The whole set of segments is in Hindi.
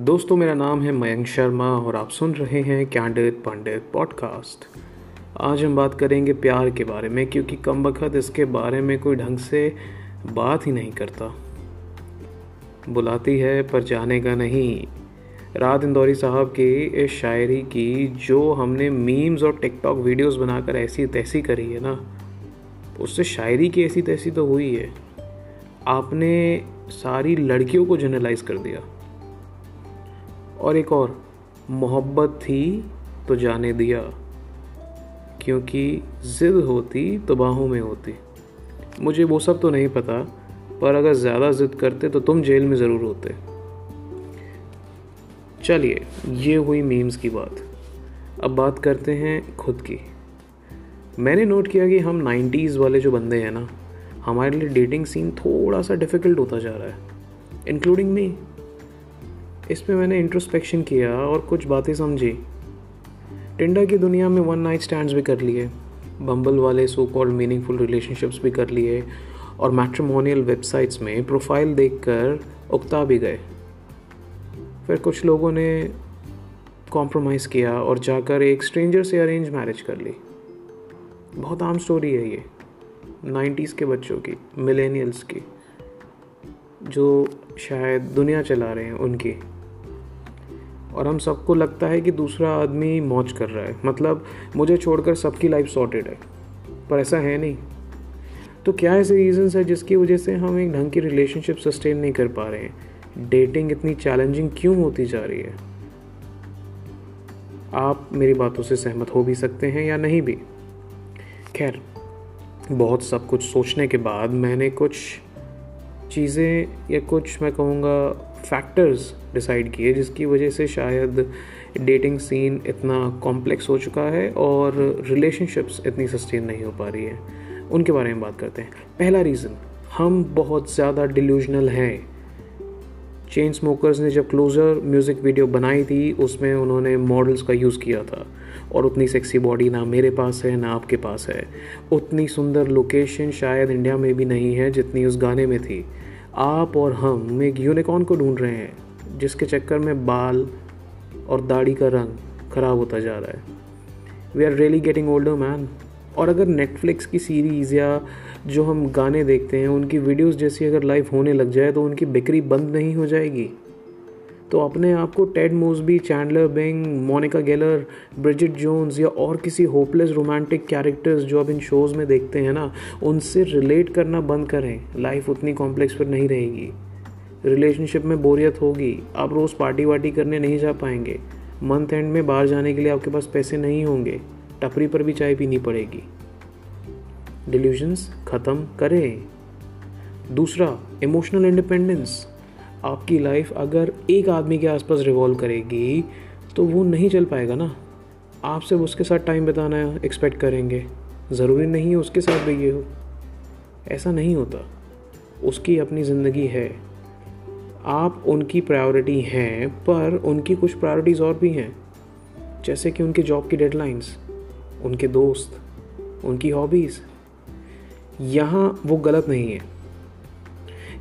दोस्तों, मेरा नाम है मयंक शर्मा और आप सुन रहे हैं कैंडिड पंडित पॉडकास्ट। आज हम बात करेंगे प्यार के बारे में, क्योंकि कम वक्त इसके बारे में कोई ढंग से बात ही नहीं करता। बुलाती है पर जाने का नहीं। रात इंदौरी साहब की इस शायरी की जो हमने मीम्स और टिकटॉक वीडियोस बनाकर ऐसी तैसी करी है ना, उससे शायरी की ऐसी तैसी तो हुई है। आपने सारी लड़कियों को जनरलाइज कर दिया। और एक और, मोहब्बत थी तो जाने दिया, क्योंकि ज़िद होती तो बाहों में होती। मुझे वो सब तो नहीं पता, पर अगर ज़्यादा ज़िद करते तो तुम जेल में ज़रूर होते। चलिए, ये हुई मीम्स की बात। अब बात करते हैं खुद की। मैंने नोट किया कि हम 90s वाले जो बंदे हैं ना, हमारे लिए डेटिंग सीन थोड़ा सा डिफ़िकल्ट होता जा रहा है इंक्लूडिंग मी इस पर मैंने इंट्रोस्पेक्शन किया और कुछ बातें समझी। टिंडा की दुनिया में वन नाइट स्टैंड्स भी कर लिए बम्बल वाले सो कॉल्ड मीनिंगफुल रिलेशनशिप्स भी कर लिए, और मैट्रिमोनियल वेबसाइट्स में प्रोफ़ाइल देखकर उकता भी गए। फिर कुछ लोगों ने कॉम्प्रोमाइज़ किया और जाकर एक स्ट्रेंजर से अरेंज मैरिज कर ली। बहुत आम स्टोरी है ये नाइन्टीज़ के बच्चों की मिलेनियल्स की, जो शायद दुनिया चला रहे हैं उनकी। और हम सबको लगता है कि दूसरा आदमी मौज कर रहा है। मतलब मुझे छोड़कर सबकी लाइफ सॉर्टेड है। पर ऐसा है नहीं। तो क्या ऐसे रीजंस है जिसकी वजह से हम एक ढंग की रिलेशनशिप सस्टेन नहीं कर पा रहे हैं? डेटिंग इतनी चैलेंजिंग क्यों होती जा रही है? आप मेरी बातों से सहमत हो भी सकते हैं या नहीं भी। खैर, बहुत सब कुछ सोचने के बाद मैंने कुछ चीज़ें या कुछ मैं कहूँगा फैक्टर्स डिसाइड किए, जिसकी वजह से शायद डेटिंग सीन इतना कॉम्प्लेक्स हो चुका है और रिलेशनशिप्स इतनी सस्टेन नहीं हो पा रही है। उनके बारे में बात करते हैं। पहला रीज़न हम बहुत ज़्यादा डिल्यूजनल हैं। चेन स्मोकर्स ने जब क्लोज़र म्यूज़िक वीडियो बनाई थी, उसमें उन्होंने मॉडल्स का यूज़ किया था और उतनी सेक्सी बॉडी ना मेरे पास है, ना आपके पास है। उतनी सुंदर लोकेशन शायद इंडिया में भी नहीं है, जितनी उस गाने में थी। आप और हम एक यूनिकॉर्न को ढूंढ रहे हैं, जिसके चक्कर में बाल और दाढ़ी का रंग ख़राब होता जा रहा है। We are really getting older man और अगर नेटफ्लिक्स की सीरीज़ या जो हम गाने देखते हैं, उनकी वीडियोस जैसी अगर लाइव होने लग जाए तो उनकी बिक्री बंद नहीं हो जाएगी। तो अपने आप को Ted Mosby Chandler Bing Monica Geller Bridget Jones या और किसी होपलेस रोमांटिक कैरेक्टर्स जो आप इन शोज़ में देखते हैं ना, उनसे रिलेट करना बंद करें। लाइफ उतनी कॉम्प्लेक्स पर नहीं रहेगी। रिलेशनशिप में बोरियत होगी। आप रोज़ पार्टी वार्टी करने नहीं जा पाएँगे। मंथ एंड में बाहर जाने के लिए आपके पास पैसे नहीं होंगे। टपरी पर भी चाय पीनी पड़ेगी। डिल्यूजन्स ख़त्म करें। दूसरा इमोशनल इंडिपेंडेंस आपकी लाइफ अगर एक आदमी के आसपास रिवॉल्व करेगी तो वो नहीं चल पाएगा ना। आप सिर्फ़ उसके साथ टाइम बिताना एक्सपेक्ट करेंगे। ज़रूरी नहीं है उसके साथ भी ये हो। ऐसा नहीं होता। उसकी अपनी ज़िंदगी है। आप उनकी प्रायोरिटी हैं, पर उनकी कुछ प्रायोरिटीज़ और भी हैं। जैसे कि उनके जॉब की डेडलाइंस उनके दोस्त, उनकी हॉबीज़ यहाँ वो गलत नहीं है।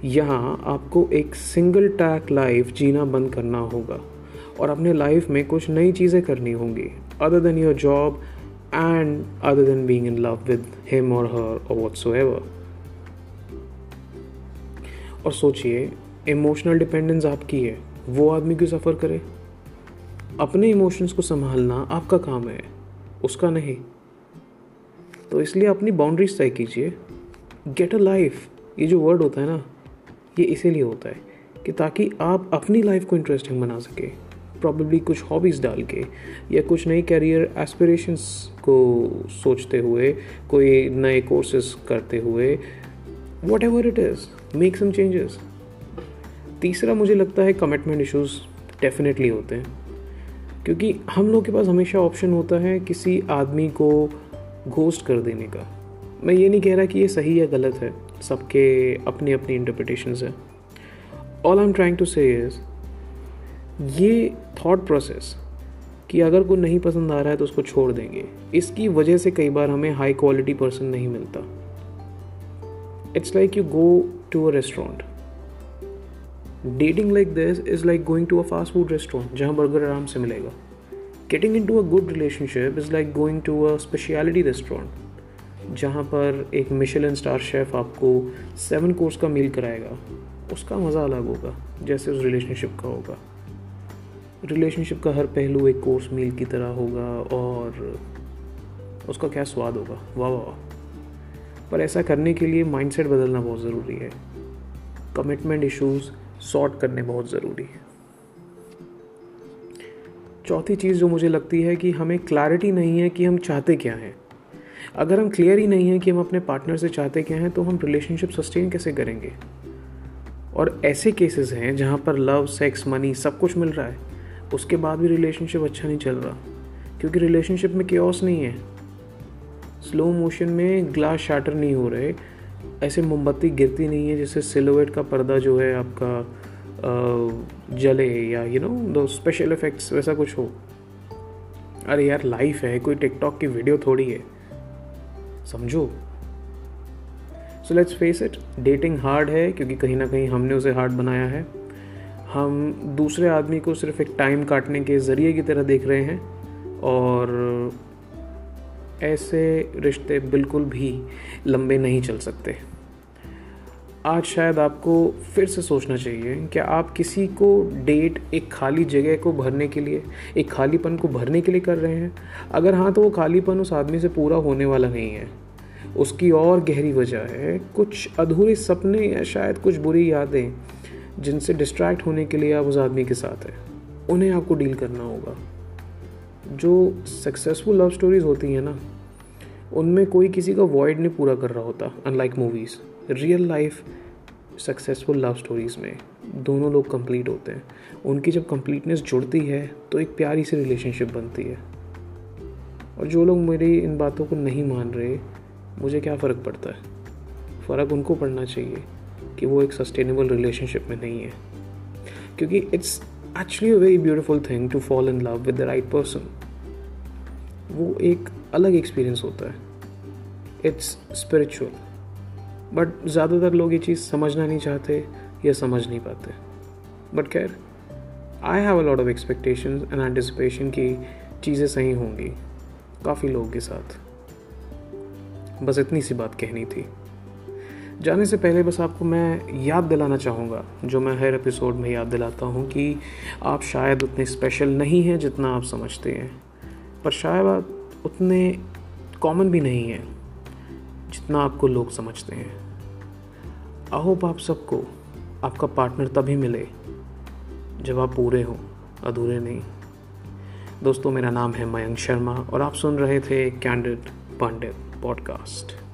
यहाँ आपको एक सिंगल ट्रैक लाइफ जीना बंद करना होगा और अपने लाइफ में कुछ नई चीज़ें करनी होंगी other than your job and other than being in love with him और हर और व्हाट्स और सोचिए इमोशनल डिपेंडेंस आपकी है, वो आदमी क्यों सफ़र करे? अपने इमोशंस को संभालना आपका काम है, उसका नहीं। तो इसलिए अपनी बाउंड्रीज तय कीजिए। गेट अ लाइफ ये जो वर्ड होता है ना ये इसीलिए होता है कि ताकि आप अपनी लाइफ को इंटरेस्टिंग बना सके प्रॉब्लली कुछ हॉबीज़ डाल के, या कुछ नई करियर एस्पिरेशंस को सोचते हुए, कोई नए कोर्सेज करते हुए whatever it is make some changes तीसरा मुझे लगता है कमिटमेंट इश्यूज़ डेफिनेटली होते हैं, क्योंकि हम लोग के पास हमेशा ऑप्शन होता है किसी आदमी को घोस्ट कर देने का। मैं ये नहीं कह रहा कि ये सही या गलत है। सबके अपनी अपनी इंटरप्रिटेशन है। All I am trying to say ये थाट प्रोसेस कि अगर कोई नहीं पसंद आ रहा है तो उसको छोड़ देंगे। इसकी वजह से कई बार हमें हाई क्वालिटी पर्सन नहीं मिलता। It's like you go to a restaurant dating like this is like going to a fast food restaurant जहाँ बर्गर आराम से मिलेगा। Getting into a good relationship is like going to a specialty restaurant जहाँ पर एक मिशेलिन स्टार शेफ़ आपको सेवन कोर्स का मील कराएगा, उसका मज़ा अलग होगा, जैसे उस रिलेशनशिप का होगा। रिलेशनशिप का हर पहलू एक कोर्स मील की तरह होगा और उसका क्या स्वाद होगा? वाह वाह पर ऐसा करने के लिए माइंडसेट बदलना बहुत ज़रूरी है। कमिटमेंट इश्यूज़ सॉर्ट करने बहुत ज़रूरी है। चौथी चीज़ जो मुझे लगती है कि हमें क्लैरिटी नहीं है कि हम चाहते क्या हैं। अगर हम क्लियर ही नहीं है कि हम अपने पार्टनर से चाहते क्या हैं तो हम रिलेशनशिप सस्टेन कैसे करेंगे? और ऐसे केसेस हैं जहाँ पर लव सेक्स मनी सब कुछ मिल रहा है, उसके बाद भी रिलेशनशिप अच्छा नहीं चल रहा, क्योंकि रिलेशनशिप में केओस नहीं है। स्लो मोशन में ग्लास शाटर नहीं हो रहे, ऐसे मोमबत्ती गिरती नहीं है जैसे सिलोवेट का पर्दा जो है आपका जले या यू नो दो स्पेशल इफेक्ट्स वैसा कुछ हो। अरे यार लाइफ है, कोई टिकटॉक की वीडियो थोड़ी है। समझो। So let's face it dating hard है क्योंकि कहीं ना कहीं हमने उसे हार्ड बनाया है। हम दूसरे आदमी को सिर्फ़ एक टाइम काटने के ज़रिए की तरह देख रहे हैं और ऐसे रिश्ते बिल्कुल भी लंबे नहीं चल सकते। आज शायद आपको फिर से सोचना चाहिए कि आप किसी को डेट एक खाली जगह को भरने के लिए, एक खालीपन को भरने के लिए कर रहे हैं। अगर हाँ तो वो खालीपन उस आदमी से पूरा होने वाला नहीं है। उसकी और गहरी वजह है। कुछ अधूरे सपने या शायद कुछ बुरी यादें जिनसे डिस्ट्रैक्ट होने के लिए आप उस आदमी के साथ हैं। उन्हें आपको डील करना होगा। जो सक्सेसफुल लव स्टोरीज होती हैं ना, उनमें कोई किसी का वॉइड नहीं पूरा कर रहा होता unlike movies real life successful love stories में दोनों लोग कंप्लीट होते हैं। उनकी जब कंप्लीटनेस जुड़ती है तो एक प्यारी सी रिलेशनशिप बनती है। और जो लोग मेरी इन बातों को नहीं मान रहे मुझे क्या फ़र्क पड़ता है? फ़र्क उनको पड़ना चाहिए कि वो एक सस्टेनेबल रिलेशनशिप में नहीं है। क्योंकि it's actually a very beautiful thing to fall in love with the right person वो एक अलग एक्सपीरियंस होता है। इट्स स्पिरिचुअल बट ज़्यादातर लोग ये चीज़ समझना नहीं चाहते या समझ नहीं पाते। बट खैर I have a lot of expectation and anticipation कि चीज़ें सही होंगी। काफ़ी लोगों के साथ। बस इतनी सी बात कहनी थी। जाने से पहले बस आपको मैं याद दिलाना चाहूँगा, जो मैं हर एपिसोड में याद दिलाता हूँ कि आप शायद उतने स्पेशल नहीं हैं जितना आप समझते हैं, पर शायद आप उतने कॉमन भी नहीं हैं जितना आपको लोग समझते हैं। आई होप आप सबको आपका पार्टनर तभी मिले जब आप पूरे हों, अधूरे नहीं। दोस्तों, मेरा नाम है मयंक शर्मा और आप सुन रहे थे कैंडिड पंडित podcast.